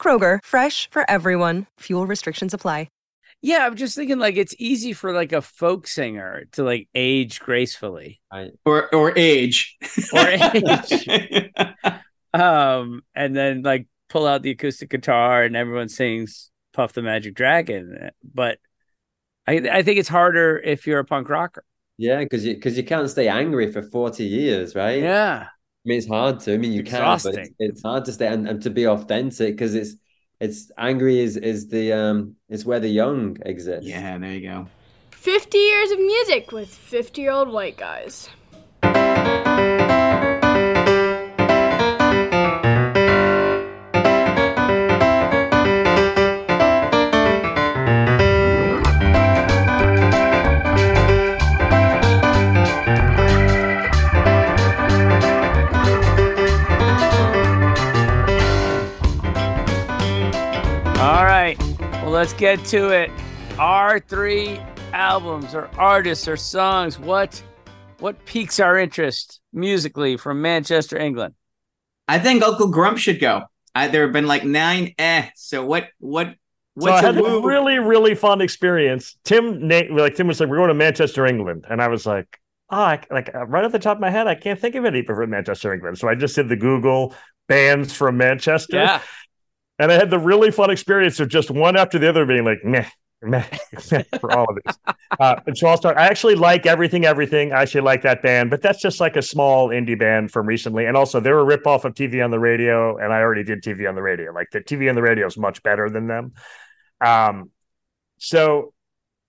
Kroger, fresh for everyone. Fuel restrictions apply. Yeah, I'm just thinking like it's easy for like a folk singer to like age gracefully or or age. or age. um, and then like pull out the acoustic guitar and everyone sings Puff the Magic Dragon. But I I think it's harder if you're a punk rocker. Yeah, because you because you can't stay angry for forty years, right? Yeah. I mean, it's hard to. I mean, you can, but it's, it's hard to stay and, and to be authentic because it's it's angry is is the um it's where the young exist. Yeah, there you go. 50 years of music with 50 year old white guys. Get to it. Our three albums or artists or songs. What what piques our interest musically from Manchester, England? I think Uncle Grump should go. I, there have been like nine eh. So what what So I what's had a a really, really fun experience. Tim, Nate, like Tim was like, "We're going to Manchester, England," and I was like, "Oh, I, like uh, right off the top of my head, I can't think of any from Manchester, England." So I just did the Google bands from Manchester, Yeah. And I had the really fun experience of just one after the other being like, "Meh." Meh, meh, for all of these. Uh, and so I'll start. I actually like everything, everything. I actually like that band, but that's just like a small indie band from recently. And also, they're a ripoff of TV on the radio, and I already did TV on the radio. Like the TV on the radio is much better than them. Um, so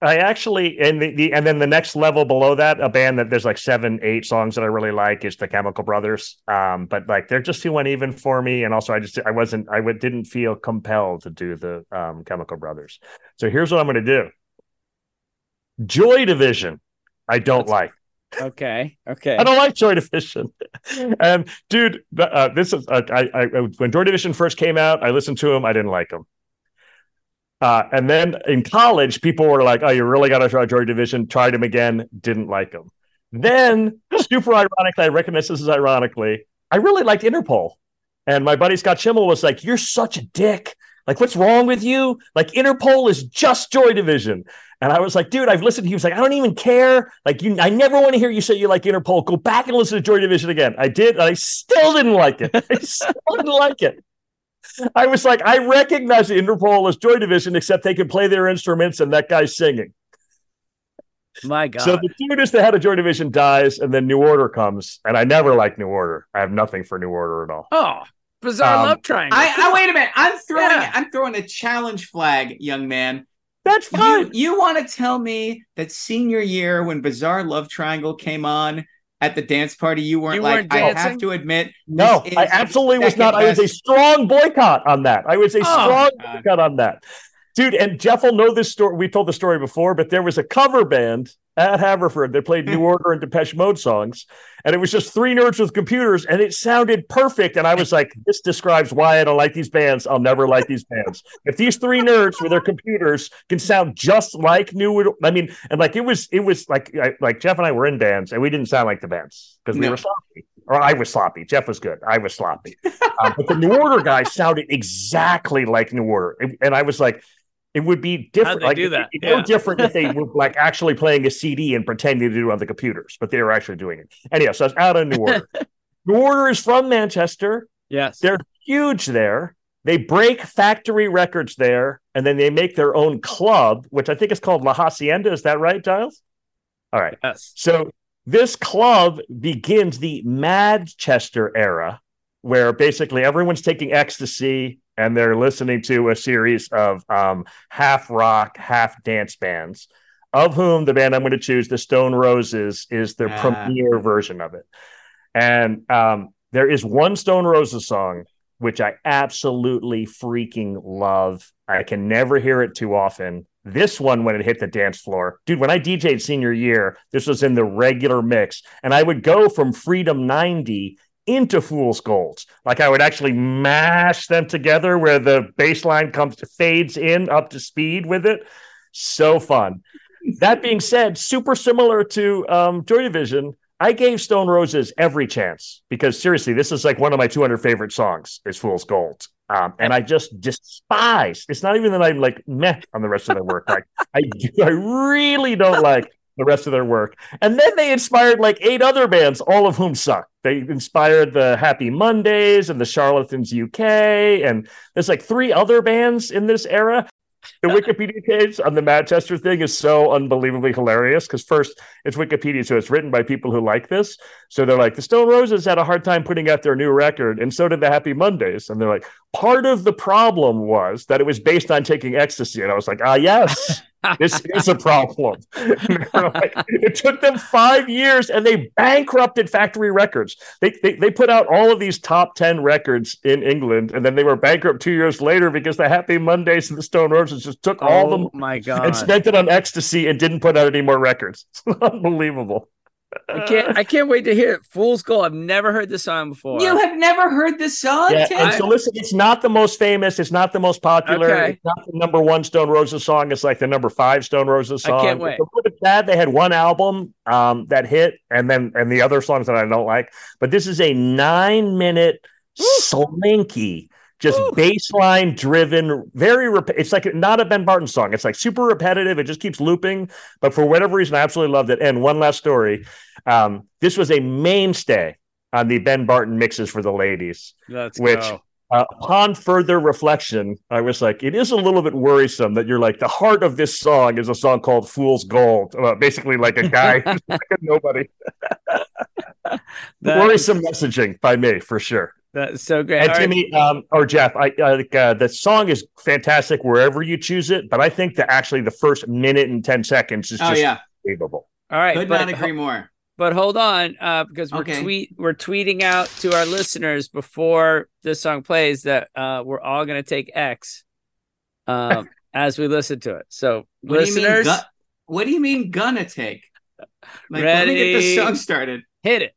I actually and the, the and then the next level below that, a band that there's like seven, eight songs that I really like is the Chemical Brothers. Um, but like they're just too uneven for me, and also I just I wasn't I didn't feel compelled to do the um, Chemical Brothers. So here's what I'm going to do. Joy Division, I don't like. Okay. Okay. I don't like Joy Division. and dude, uh, this is uh, I, I when Joy Division first came out, I listened to him. I didn't like him. Uh, and then in college, people were like, "Oh, you really got to try Joy Division." Tried him again, didn't like him. Then, super ironically, I recognize this is ironically, I really liked Interpol. And my buddy Scott Schimmel was like, "You're such a dick. Like, what's wrong with you? Like, Interpol is just Joy Division." And I was like, "Dude, I've listened." He was like, "I don't even care. Like, you, I never want to hear you say you like Interpol. Go back and listen to Joy Division again." I did, I still didn't like it. I still didn't like it. I was like, I recognize the Interpol as Joy Division, except they can play their instruments and that guy's singing. My God. So the dude is the head of Joy Division dies, and then New Order comes, and I never liked New Order. I have nothing for New Order at all. oh, bizarre Um, love triangle. I, I wait a minute. I'm throwing Yeah. I'm throwing a challenge flag, young man. That's fine. You, you want to tell me that senior year when Bizarre Love Triangle came on at the dance party, you weren't You like, weren't I have to admit, no, this I absolutely was second not. I was a strong boycott on that. I was a Oh, strong God. boycott on that. Dude, and Jeff will know this story. We told the story before, but there was a cover band at Haverford that played New hmm. Order and Depeche Mode songs. And it was just three nerds with computers, and it sounded perfect. And I was like, this describes why I don't like these bands. I'll never like these bands. If these three nerds with their computers can sound just like New Order, I mean, and like it was, it was like, I, like Jeff and I were in bands, and we didn't sound like the bands because we No. were sloppy. Or I was sloppy. Jeff was good. I was sloppy. Um, but the New Order guys sounded exactly like New Order. And I was like, it would be different. like, do that? it'd be no different if they were like actually playing a CD and pretending to do it on the computers, but they were actually doing it. Anyhow, so I was out of New Order. New Order is from Manchester. yes. They're huge there. They break factory records there, and then they make their own club, which I think is called La Hacienda. Is that right, Giles? All right. yes. So this club begins the Manchester era, where basically everyone's taking ecstasy and they're listening to a series of um, half rock, half dance bands, of whom the band I'm going to choose, the Stone Roses, is their Ah. premier version of it. And um, there is one Stone Roses song which I absolutely freaking love. I can never hear it too often. This one, when it hit the dance floor, dude, when I DJ'd senior year, this was in the regular mix. And I would go from Freedom 90 into Fool's Golds. Like I would actually mash them together where the bass line comes fades in up to speed with it. So fun. that being said, super similar to um, Joy Division, I gave Stone Roses every chance because seriously, this is like one of my 200 favorite songs is Fool's Gold. Um, and I just despise. It's not even that I'm like meh on the rest of their work. Like I I really don't like the rest of their work. And then they inspired like eight other bands, all of whom suck. They inspired the Happy Mondays and the Charlatans UK, and there's like three other bands in this era the Wikipedia page on the Manchester thing is so unbelievably hilarious because first it's Wikipedia, so it's written by people who like this. So they're like, the Stone Roses had a hard time putting out their new record, and so did the Happy Mondays. And they're like, part of the problem was that it was based on taking ecstasy. And I was like, ah, yes this is a problem. like, it took them five years and they bankrupted Factory Records. They, they, they put out all of these top 10 records in England and then they were bankrupt two years later because the Happy Mondays and the Stone Roses just took all oh of them my god! and spent it on ecstasy and didn't put out any more records. It's unbelievable. I can't. I can't wait to hear it. Fool's Gold. I've never heard this song before. You have never heard this song, Yeah, Tim? and so listen, it's not the most famous, it's not the most popular, Okay. it's not the number one Stone Roses song, it's like the number five Stone Roses song. I song. can't wait. It's a little bit sad. They had one album um, that hit, and then and the other songs that I don't like. But this is a nine minute slinky, just baseline driven, very rep- it's like not a Ben Barton song. It's like super repetitive. It just keeps looping. But for whatever reason, I absolutely loved it. And one last story. Um, this was a mainstay on the Ben Barton mixes for the ladies Let's which go. uh, upon further reflection, I was like, it is a little bit worrisome that you're like, the heart of this song is a song called Fool's Gold. Uh, basically, like a guy like a nobody. Worrisome messaging by me, for sure. That's so great. And All right. Timmy, um, or Jeff, I, I like uh, the song is fantastic wherever you choose it, but I think that actually the first minute and 10 seconds is oh just yeah, unbelievable. All right. could but, not agree more. but hold on, uh, because we're Okay. tweet we're tweeting out to our listeners before this song plays that uh, we're all going to take X um, as we listen to it. So What do you mean? listeners, Gu- what do you mean gonna take? Like, let me get Ready. this song started. hit it.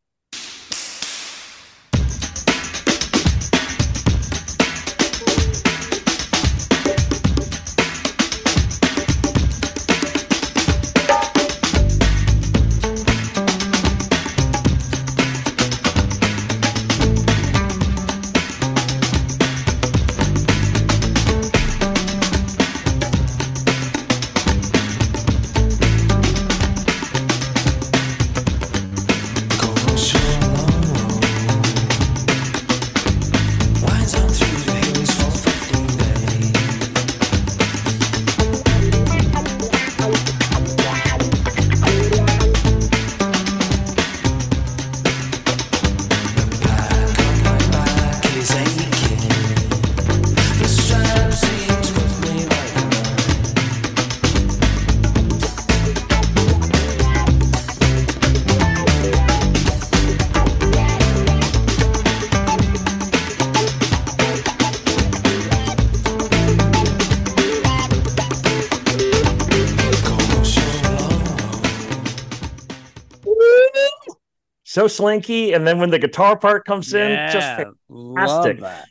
So slinky. And then when the guitar part comes in, just fantastic. love that.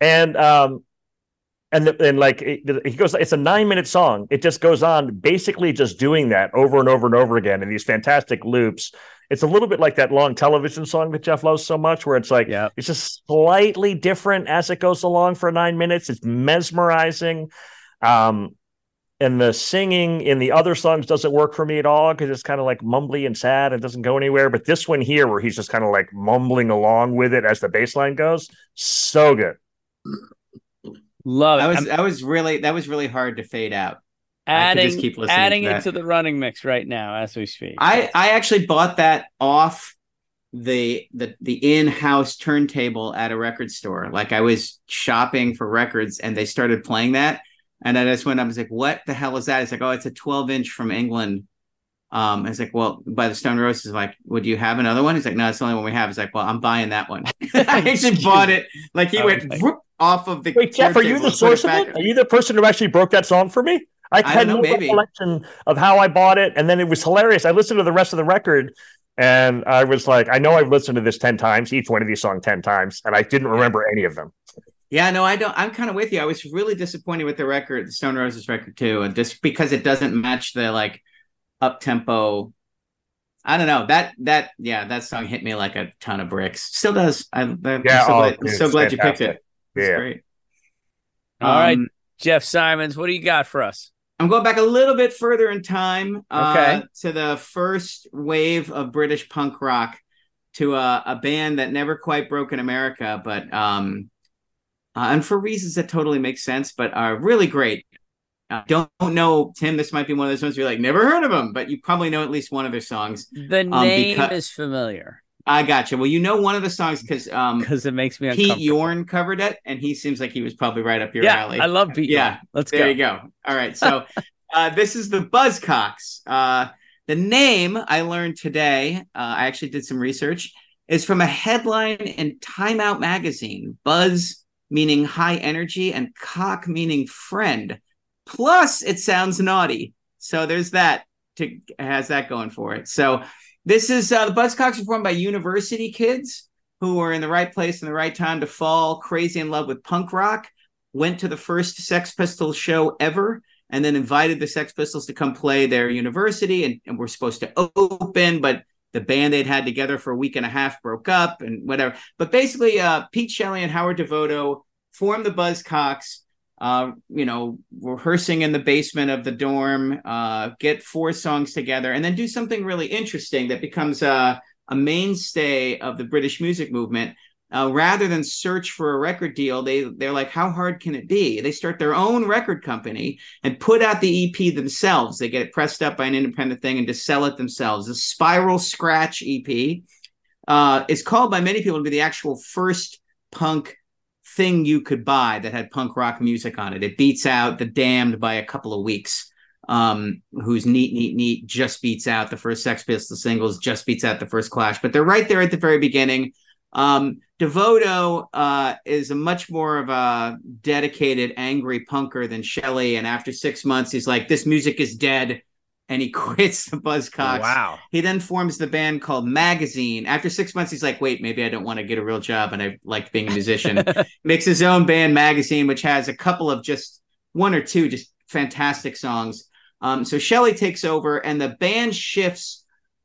and um and the, and like he goes it's a nine minute song it just goes on basically just doing that over and over and over again in these fantastic loops it's a little bit like that long television song that jeff loves so much where it's like Yeah. it's just slightly different as it goes along for nine minutes it's mesmerizing um and the singing in the other songs doesn't work for me at all because it's kind of like mumbly and sad and doesn't go anywhere. But this one here, where he's just kind of like mumbling along with it as the bass line goes, so good. Love it. I was I'm that was really that was really hard to fade out. I adding just keep listening adding to it to the running mix right now as we speak. I I actually bought that off the the the in-house turntable at a record store. Like I was shopping for records and they started playing that. And I just went, I was like, what the hell is that? It's like, oh, it's a 12 inch from England Um, I was like, well, by the Stone Roses, like, would you have another one? He's like, no, it's the only one we have. He's like, well, I'm buying that one. I actually bought it. Like he Oh, went okay. whoop, off of the. Wait, Jeff, are you the and put source of back- it? Are you the person who actually broke that song for me? I I had know, no maybe. recollection of how I bought it, and then it was hilarious. I listened to the rest of the record, and I was like, I know I've listened to this ten times, each one of these songs ten times, and I didn't remember any of them. Yeah, no, I don't. I'm kind of with you. I was really disappointed with the record, the Stone Roses record too, and just because it doesn't match the like up tempo. I don't know that that yeah that song hit me like a ton of bricks. Still does. I, I'm so Yeah, oh, glad, dude, so glad you picked it. It's Yeah. great. All right, Um, Jeff Simons, what do you got for us? I'm going back a little bit further in time uh, Okay. to the first wave of British punk rock to a, a band that never quite broke in America, but um, uh, and for reasons that totally make sense, but are really great. Uh, don't, don't know, Tim. This might be one of those ones you're like never heard of them, but you probably know at least one of their songs. The Um, name becau- is familiar I gotcha. Well, you know one of the songs because um, because it makes me Pete. Yorn covered it, and he seems like he was probably right up your yeah, alley. I love Pete. Yeah, Yorn. let's go. There go. you go. All right. So uh, this is the Buzzcocks. Uh, the name I learned today, uh, I actually did some research, is from a headline in Time Out magazine. Buzz meaning high energy and cock meaning friend. Plus, it sounds naughty. So there's that. To has that going for it. So this is uh, the Buzzcocks are formed by university kids who were in the right place in the right time to fall crazy in love with punk rock. Went to the first Sex Pistols show ever, and then invited the Sex Pistols to come play their university, and, and were supposed to open, but the band they'd had together for a week and a half broke up and whatever. But basically, uh, Pete Shelley and Howard Devoto formed the Buzzcocks. Uh, you know, rehearsing in the basement of the dorm, uh, get four songs together, and then do something really interesting that becomes uh, a mainstay of the British music movement. Uh, rather than search for a record deal, they they're like, how hard can it be? They start their own record company and put out the EP themselves. They get it pressed up by an independent thing and just sell it themselves. The Spiral Scratch EP uh, is called by many people to be the actual first punk thing you could buy that had punk rock music on it. It beats out The Damned by a couple of weeks. Um, who's neat, neat, neat, just beats out the first Sex Pistols singles, just beats out the first Clash, but they're right there at the very beginning. Um, Devoto uh, is a much more of a dedicated, angry punker than Shelley. And after six months, he's like, "This music is dead," and he quits the Buzzcocks. Wow. He then forms the band called Magazine. After six months, he's like, "Wait, maybe I don't want to get a real job, and I like being a musician." Makes his own band, Magazine, which has a couple of just one or two just fantastic songs. Um, so Shelley takes over, and the band shifts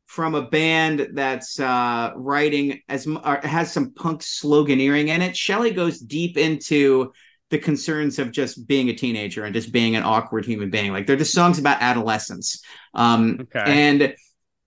from a band that's uh, writing as has some punk sloganeering in it. Shelley goes deep into the concerns of just being a teenager and just being an awkward human being. Like they're just songs about adolescence. Um, Okay. And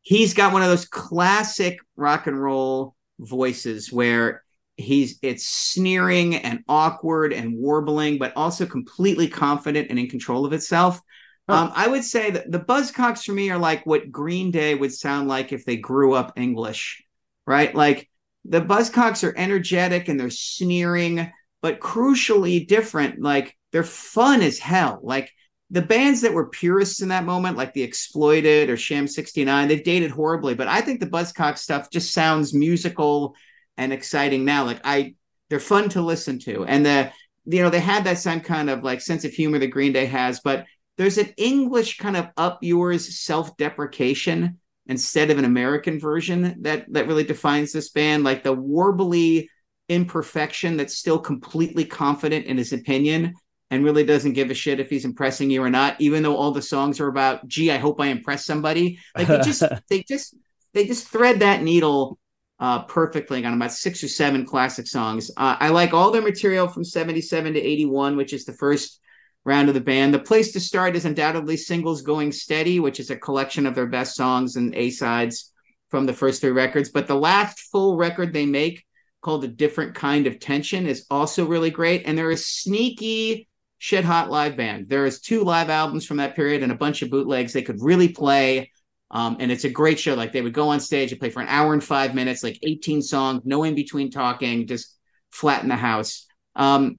he's got one of those classic rock and roll voices where he's it's sneering and awkward and warbling, but also completely confident and in control of itself. Um, I would say that the Buzzcocks for me are like what Green Day would sound like if they grew up English, right? Like the Buzzcocks are energetic and they're sneering, but crucially different. Like they're fun as hell. Like the bands that were purists in that moment, like the Exploited or Sham 69, they've dated horribly, but I think the Buzzcocks stuff just sounds musical and exciting now. Like I, they're fun to listen to. And the, you know, they had that same kind of like sense of humor that Green Day has, but there's an English kind of up yours self-deprecation instead of an American version that that really defines this band, like the warbly imperfection that's still completely confident in his opinion and really doesn't give a shit if he's impressing you or not, even though all the songs are about, gee, I hope I impress somebody. Like they just they just they just thread that needle uh, perfectly on about six or seven classic songs. Uh, I like all their material from 77 to 81, which is the first round of the band. The place to start is undoubtedly Singles Going Steady, which is a collection of their best songs and A sides from the first three records. But the last full record they make, called A Different Kind of Tension, is also really great. And they're a sneaky, shit hot live band. There is two live albums from that period and a bunch of bootlegs they could really play. Um, and it's a great show. Like they would go on stage and play for an hour and five minutes, like 18 songs, no in between talking, just flatten the house. Um,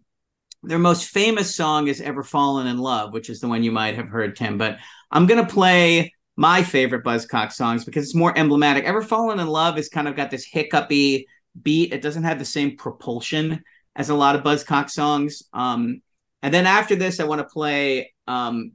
their most famous song is Ever Fallen in Love, which is the one you might have heard, Tim. But I'm going to play my favorite Buzzcock songs because it's more emblematic. Ever Fallen in Love has kind of got this hiccupy beat. It doesn't have the same propulsion as a lot of Buzzcock songs. Um, and then after this, I want to play um,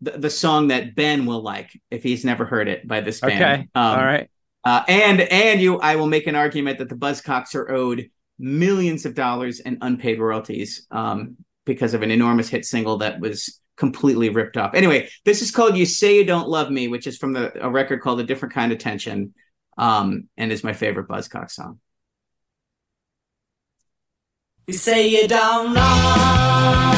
the, the song that Ben will like if he's never heard it by this band. Okay. Um, All right. Uh, and and you, I will make an argument that the Buzzcocks are owed millions of dollars in unpaid royalties um, because of an enormous hit single that was completely ripped off. Anyway, this is called "You Say You Don't Love Me," which is from the, a record called "A Different Kind of Tension," um, and is my favorite Buzzcock song. You say you don't love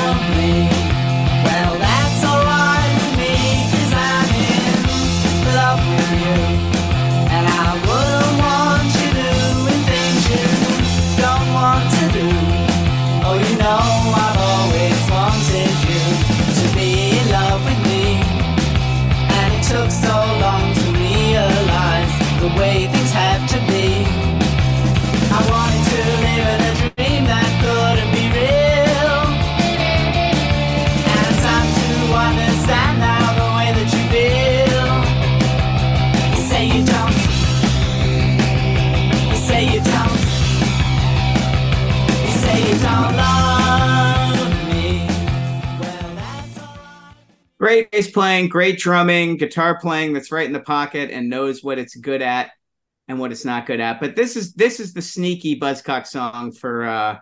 Great bass playing, great drumming, guitar playing that's right in the pocket and knows what it's good at and what it's not good at. But this is this is the sneaky Buzzcock song for uh,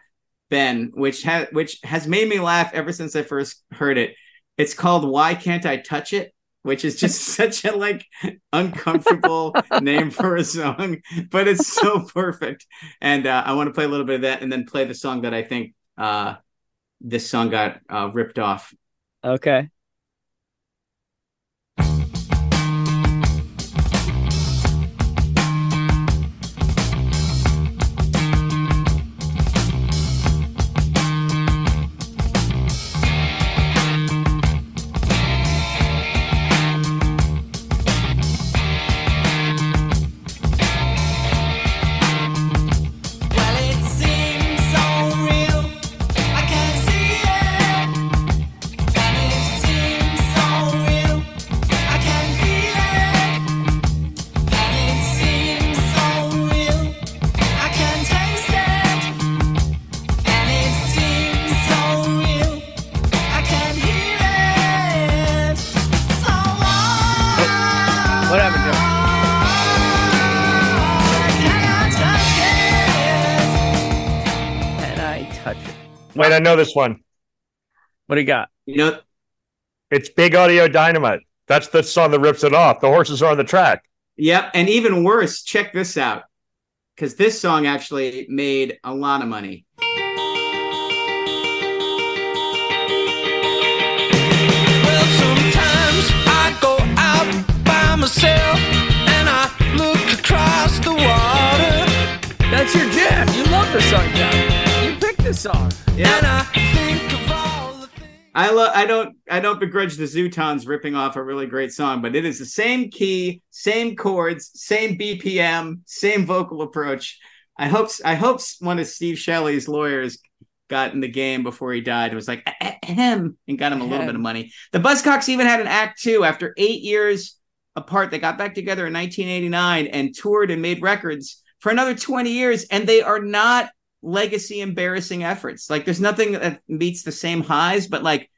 Ben, which has which has made me laugh ever since I first heard it. It's called "Why Can't I Touch It," which is just such a like uncomfortable name for a song, but it's so perfect. And uh, I want to play a little bit of that, and then play the song that I think uh, this song got uh, ripped off. Okay. Know this one. What do you got? You know, It's Big Audio Dynamite. That's the song that rips it off. The horses are on the track. Yep, and even worse, check this out. Because this song actually made a lot of money. Well, sometimes I go out by myself and I look across the water That's your jam. You love the song, John. You picked the song. and I think of all the things. I love I don't I don't begrudge the Zutons ripping off a really great song, but it is the same key, same chords, same BPM, same vocal approach. I hope I hope one of Steve Shelley's lawyers got in the game before he died. It was like him and got him a little bit of money. The Buzzcocks even had an act two after eight years apart. They got back together in 1989 and toured and made records for another 20 years, and they are not legacy embarrassing efforts. Like there's nothing that meets the same highs, but like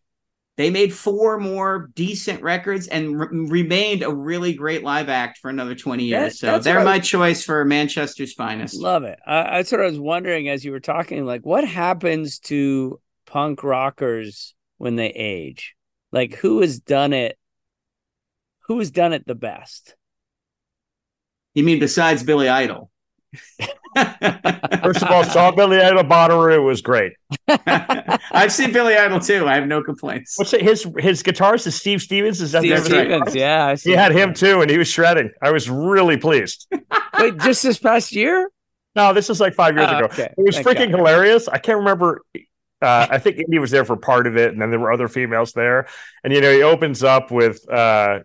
they made four more decent records and re- remained a really great live act for another 20 years. That- so they're my was- choice for Manchester's finest. Love it. I, I sort of was wondering as you were talking, like, what happens to punk rockers when they age? Like, who has done it? Who has done it the best? You mean besides Billy Idol? First of all, saw Billy Idol Bonnaroo was great. I've seen Billy Idol too. I have no complaints. What's it, his his guitarist is Steve Stevens? Is that Steve the name Stevens. guitarist? Yeah, I He had that. him too, and he was shredding. I was really pleased. Wait, just this past year? No, this is like five years Oh, ago. okay. It was Thank freaking God. hilarious. I can't remember. Uh, I think Indy was there for part of it, and then there were other females there. And you know, he opens up with uh,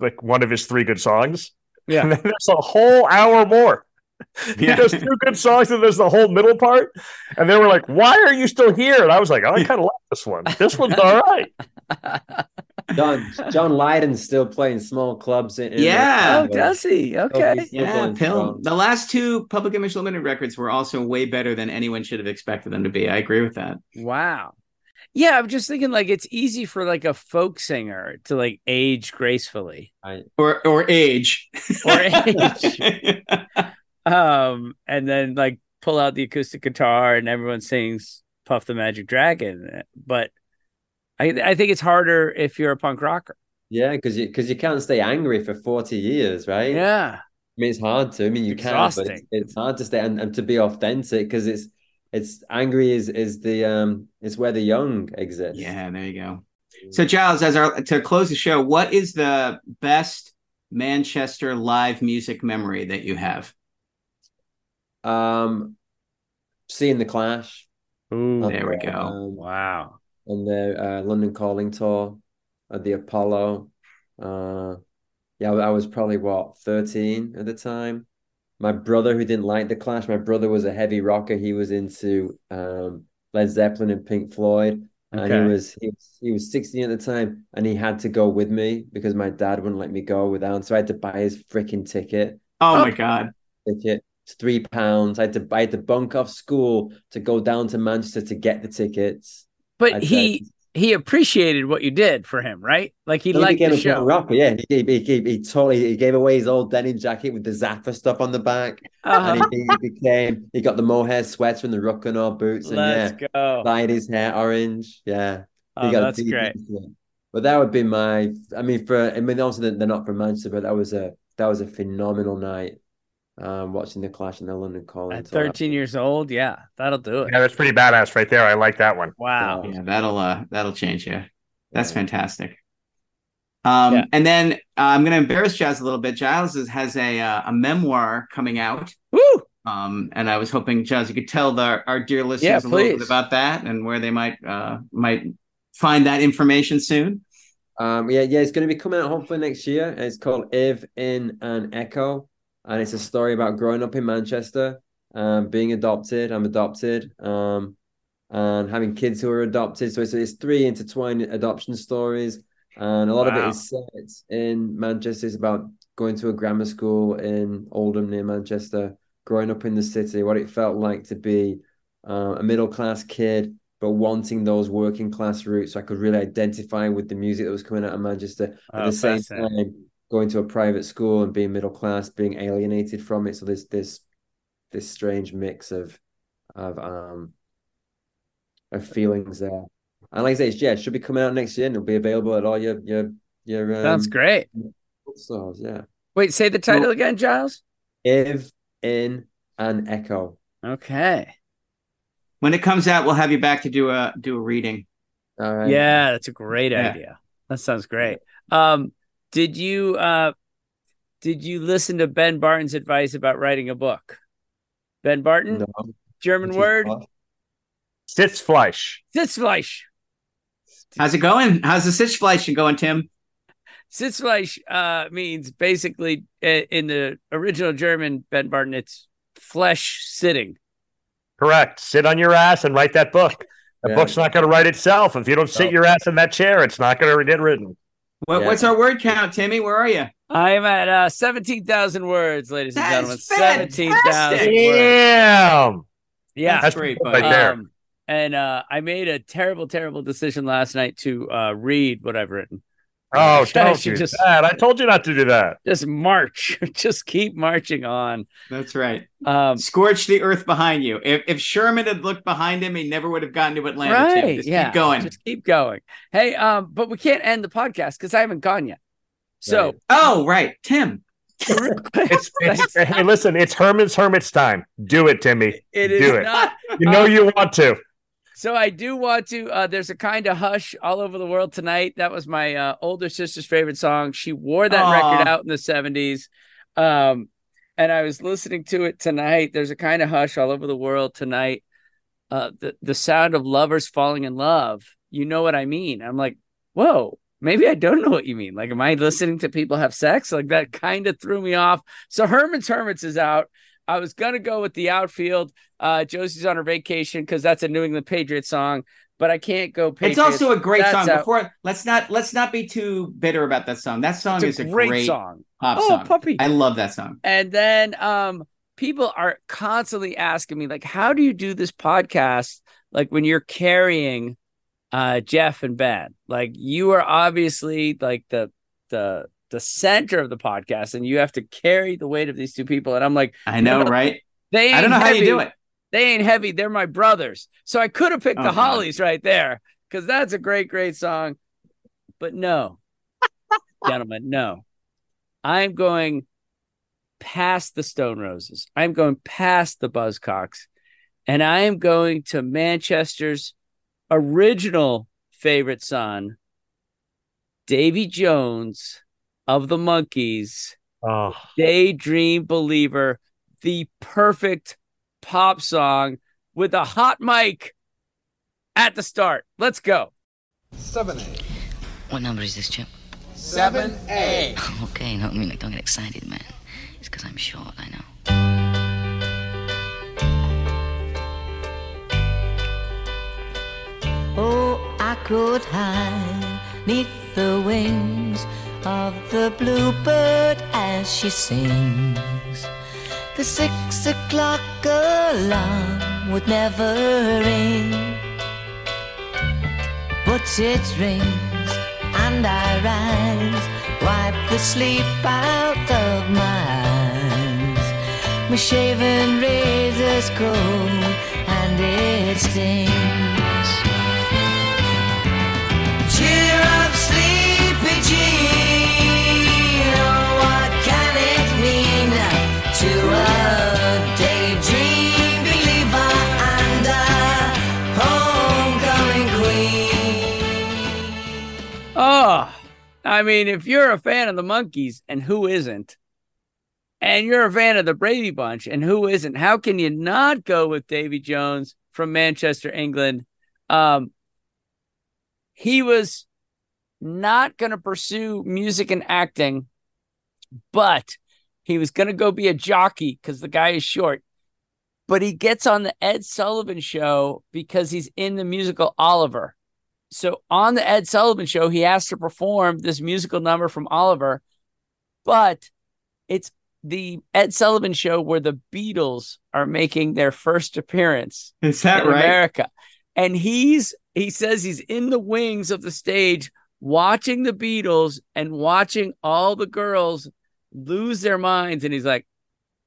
like one of his three good songs, Yeah. and then there's a whole hour more. He Yeah. does two good songs, and there's the whole middle part. And they were like, "Why are you still here?" And I was like, "Oh, "I kind of like this one. This one's all right." John John Lydon's still playing small clubs in, in Yeah. Oh, does he? Okay. he's Yeah, Pill. The last two Public Image Limited records were also way better than anyone should have expected them to be. I agree with that. Wow. Yeah, I'm just thinking like it's easy for like a folk singer to like age gracefully. Or or age. Or age. Um, and then like pull out the acoustic guitar and everyone sings Puff the Magic Dragon. But I I think it's harder if you're a punk rocker. Yeah, because you because you can't stay angry for 40 years, right? Yeah. I mean, it's hard to. I mean, you can, but it's, it's hard to stay and, and to be authentic because it's it's angry is is the um it's where the young exist. yeah, there you go. So Giles, as our to close the show, what is the best Manchester live music memory that you have? Um, seeing the Clash. Ooh, There we go. Um, wow. on the uh, London Calling tour at the Apollo. Uh, yeah, I was probably what 13 at the time. My brother, who didn't like the Clash, my brother was a heavy rocker. He was into um, Led Zeppelin and Pink Floyd, and he was he was he was 16 at the time, and he had to go with me because my dad wouldn't let me go without. So I had to buy his freaking ticket. Oh, my god. Ticket. Three pounds. I had to I had to bunk off school to go down to Manchester to get the tickets. But I'd he he appreciated what you did for him, right? Like he He liked the show. rocker. Yeah, he, he, he, he totally he gave away his old denim jacket with the Zappa stuff on the back, Uh-huh. and he, he became he got the mohair sweater and the Ruckanor boots, and Let's yeah, go. dyed his hair orange. Yeah, Oh, that's great. But that would be my. I mean, for I mean, also they're not from Manchester, but that was a that was a phenomenal night. Um, watching the Clash in the London Calling. At tour. 13 years old, yeah, that'll do it. Yeah, that's pretty badass right there. I like that one. Wow. Yeah, that'll uh that'll change you. That's fantastic. Um, Yeah. and then uh, I'm going to embarrass Giles a little bit. Giles is, has a uh, a memoir coming out. Woo! Um, and I was hoping, Giles, you could tell the, our dear listeners Yeah, a little bit about that and where they might uh might find that information soon. Um, yeah, yeah, it's going to be coming out hopefully next year. It's called If in an Echo, and it's a story about growing up in Manchester, um, being adopted. I'm adopted, um, and having kids who are adopted. So it's, it's three intertwined adoption stories, and a lot of it is set in Manchester. It's about going to a grammar school in Oldham near Manchester, growing up in the city, what it felt like to be uh, a middle class kid but wanting those working class roots so I could really identify with the music that was coming out of Manchester at Oh, the same time going to a private school and being middle class being alienated from it so there's this this strange mix of of um of feelings there and like I say it's, yeah it should be coming out next year and it'll be available at all your your your um, Sounds great. stores yeah Wait, say the title again, Giles. if in an echo Okay. When it comes out, we'll have you back to do a do a reading. all right Yeah, that's a great Yeah. idea. That sounds great. Um, did you uh did you listen to Ben Barton's advice about writing a book? Ben Barton, no German Which is word, what? Sitzfleisch. Sitzfleisch. How's it going? How's the Sitzfleisch going, Tim? Sitzfleisch uh, means basically uh, in the original German, Ben Barton, it's flesh sitting. Correct. Sit on your ass and write that book. The Yeah. book's not going to write itself. If you don't sit No. your ass in that chair, it's not going to get written. What, Yeah. What's our word count, Timmy? Where are you? I'm at uh, 17,000 words, ladies and gentlemen. 17,000 fantastic. Damn. Yeah. That's great, right there. Um, and uh, I made a terrible, terrible decision last night to uh, read what I've written. Oh, I don't should do just- that. I told you not to do that. Just march, just keep marching on. That's right. Um, Scorch the earth behind you. If if Sherman had looked behind him, he never would have gotten to Atlanta. Tim. right? Just yeah, keep going. Just keep going. Hey, um, but we can't end the podcast because I haven't gone yet. So, Right. Oh, right, Tim. It's, it's hey, listen, it's Herman's Hermit's time. Do it, Timmy. it is Do it. not. You know Um, you want to. So I do want to. Uh, there's a kind of hush all over the world tonight. That was my uh, older sister's favorite song. She wore that Aw. record out in the '70s, um, and I was listening to it tonight. There's a kind of hush all over the world tonight. Uh, the the sound of lovers falling in love. You know what I mean? I'm like, whoa. Maybe I don't know what you mean. Like, am I listening to people have sex? Like that kind of threw me off. So Herman's Hermits is out. I was gonna go with the outfield. Uh, Josie's on her vacation because that's a New England Patriots song. but I can't go. It's also a great That's song. out. Before let's not let's not be too bitter about that song. That song It's is a great, great, song. pop Oh, song. puppy. I love that song. And then um people are constantly asking me like how do you do this podcast like when you're carrying uh Jeff and Ben? Like you are obviously like the the the center of the podcast and you have to carry the weight of these two people and I'm like I know, No, right? they ain't I don't know how you do it. They ain't heavy. They're my brothers. So I could have picked Oh, the God. Hollies right there cuz that's a great great song. But no. Gentlemen, no. I'm going past the Stone Roses. I'm going past the Buzzcocks. And I am going to Manchester's original favorite son, Davy Jones of the Monkees Oh, Daydream Believer, the perfect pop song with a hot mic at the start. Let's go. 7a What number is this, Chip? 7A. Okay, no, I mean, like, don't get excited, man. It's because I'm short, I know. Oh, I could hide neath the wings of the bluebird as she sings. The six o'clock alarm would never ring, but it rings and I rise, wipe the sleep out of my eyes. My shaven razor's cold and it stings. Cheer up, sleepy Jean. Oh, I mean, if you're a fan of the Monkees, and who isn't? And you're a fan of the Brady Bunch, and who isn't? How can you not go with Davy Jones from Manchester, England? Um, he was not going to pursue music and acting, but he was going to go be a jockey because the guy is short. But he gets on the Ed Sullivan show because he's in the musical Oliver. So on the Ed Sullivan show, he has to perform this musical number from Oliver, but it's the Ed Sullivan show where the Beatles are making their first appearance Is that in right? America. And he's he says he's in the wings of the stage watching the Beatles and watching all the girls lose their minds and he's like,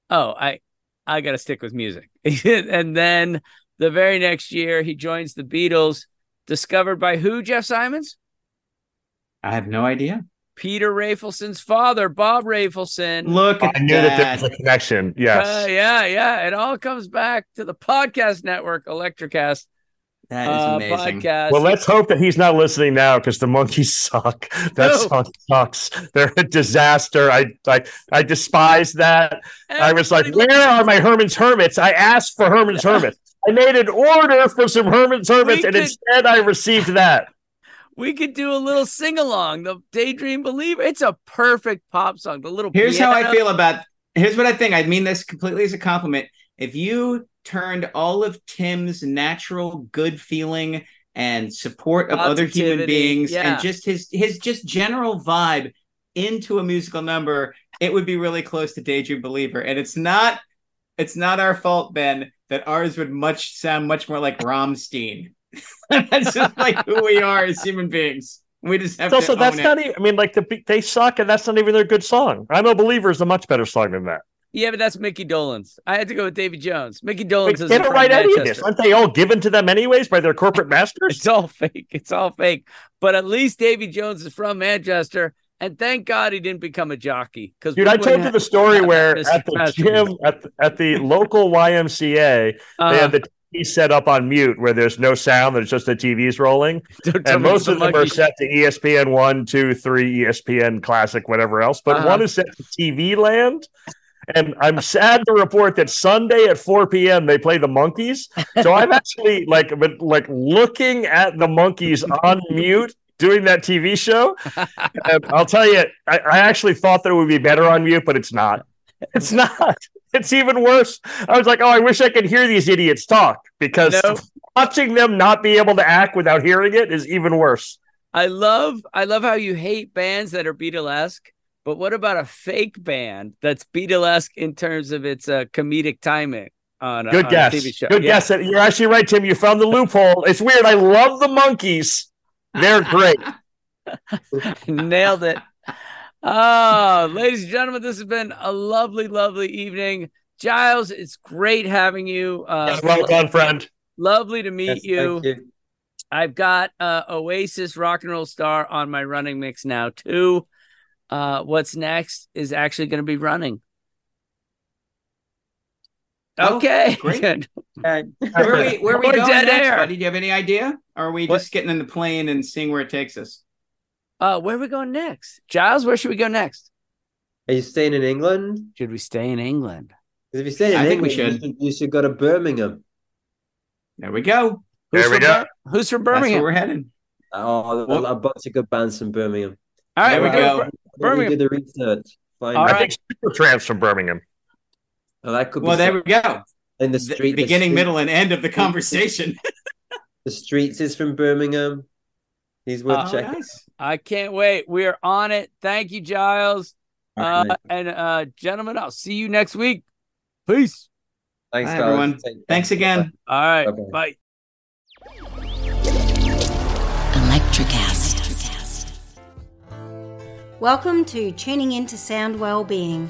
"Oh, I I got to stick with music." and then the very next year he joins the Beatles discovered by who Jeff Simons? I have no idea. Peter Rafelson's father, Bob Rafelson. Look at I knew that there was a connection. Yes. Uh, yeah, yeah. It all comes back to the podcast network, Electricast That is uh, amazing. podcast. Well, let's hope that he's not listening now because the Monkees suck. That No. song sucks. They're a disaster. I I I despise that. I was like, where are my Herman's Hermits? I asked for Herman's Hermits. I made an order for some Herman's Hermits, and could- instead I received that. we could do a little sing along. The Daydream Believer. It's a perfect pop song. The little Here's how I feel about. Here's what I think. I mean this completely as a compliment. If you turned all of Tim's natural good feeling and support of other human beings yeah. and just his his just general vibe into a musical number, it would be really close to Daydream Believer. And it's not it's not our fault, Ben, that ours would much sound much more like Rammstein. that's just like who we are as human beings. We just have also, to that's own it. not even. I mean, like the they suck, and that's not even their good song. I'm a believer is a much better song than that. Yeah, but that's Micky Dolenz. I had to go with Davy Jones. Micky Like, Dolenz is they don't from write any of this. Aren't they all given to them anyways by their corporate masters? It's all fake. It's all fake. But at least Davy Jones is from Manchester, and thank God he didn't become a jockey. Because Dude, I told you the story where at the gym, at the, at the local YMCA, they Uh, had the TV set up on mute where there's no sound, there's just the TV's rolling. And most of them are set to ESPN 1, 2, 3, ESPN Classic, whatever else. But Uh-huh. one is set to TV land. And I'm sad to report that Sunday at 4 p.m. they play the Monkees. So I'm actually like, been, like looking at the Monkees on mute doing that TV show. I'll tell you, I, I actually thought that it would be better on mute, but it's not. It's not. it's even worse. I was like, oh, I wish I could hear these idiots talk because watching them not be able to act without hearing it is even worse. I love I love how you hate bands that are Beatlesque, but what about a fake band that's Beatlesque in terms of its uh, comedic timing on, a- Good on guess. TV show? Good Yeah. guess. You're actually right, Tim. You found the loophole. It's weird. I love the Monkees. They're great. Nailed it. Oh, ladies and gentlemen, this has been a lovely, lovely evening. Giles, it's great having you. Uh, well done, friend. Lovely to meet Yes, you. thank you. I've got uh, Oasis Rock and Roll Star on my running mix now too. Uh, what's next is actually going to be running. Oh, Okay, great. good. Where are we, where are we going dead next, air. buddy? Do you have any idea? Or are we What? just getting in the plane and seeing where it takes us? Uh, where are we going next, Giles? Where should we go next? Are you staying in England? Should we stay in England? Because if you're staying in I think we should. You, should, you should go to Birmingham. There we go. Who's There we from go. Bir- who's from That's where Birmingham? we're heading. Oh, Well- a bunch of good bands from Birmingham. All right, There we we're go. to Bir- Let Birmingham. do the research. Find All out. I think Supertramp's from Birmingham. Oh, that could be Well, there we go. in the The street. the beginning, street- middle, and end of the conversation. The streets is from Birmingham. He's worth Oh, checking. nice. I can't wait. We're on it. Thank you, Giles. Uh, Okay. and uh, gentlemen, I'll see you next week. Peace. Thanks, Bye, guys. everyone. Take. Thanks again. All right. Bye-bye. Bye. Electricast. Welcome to Tuning Into Sound Wellbeing,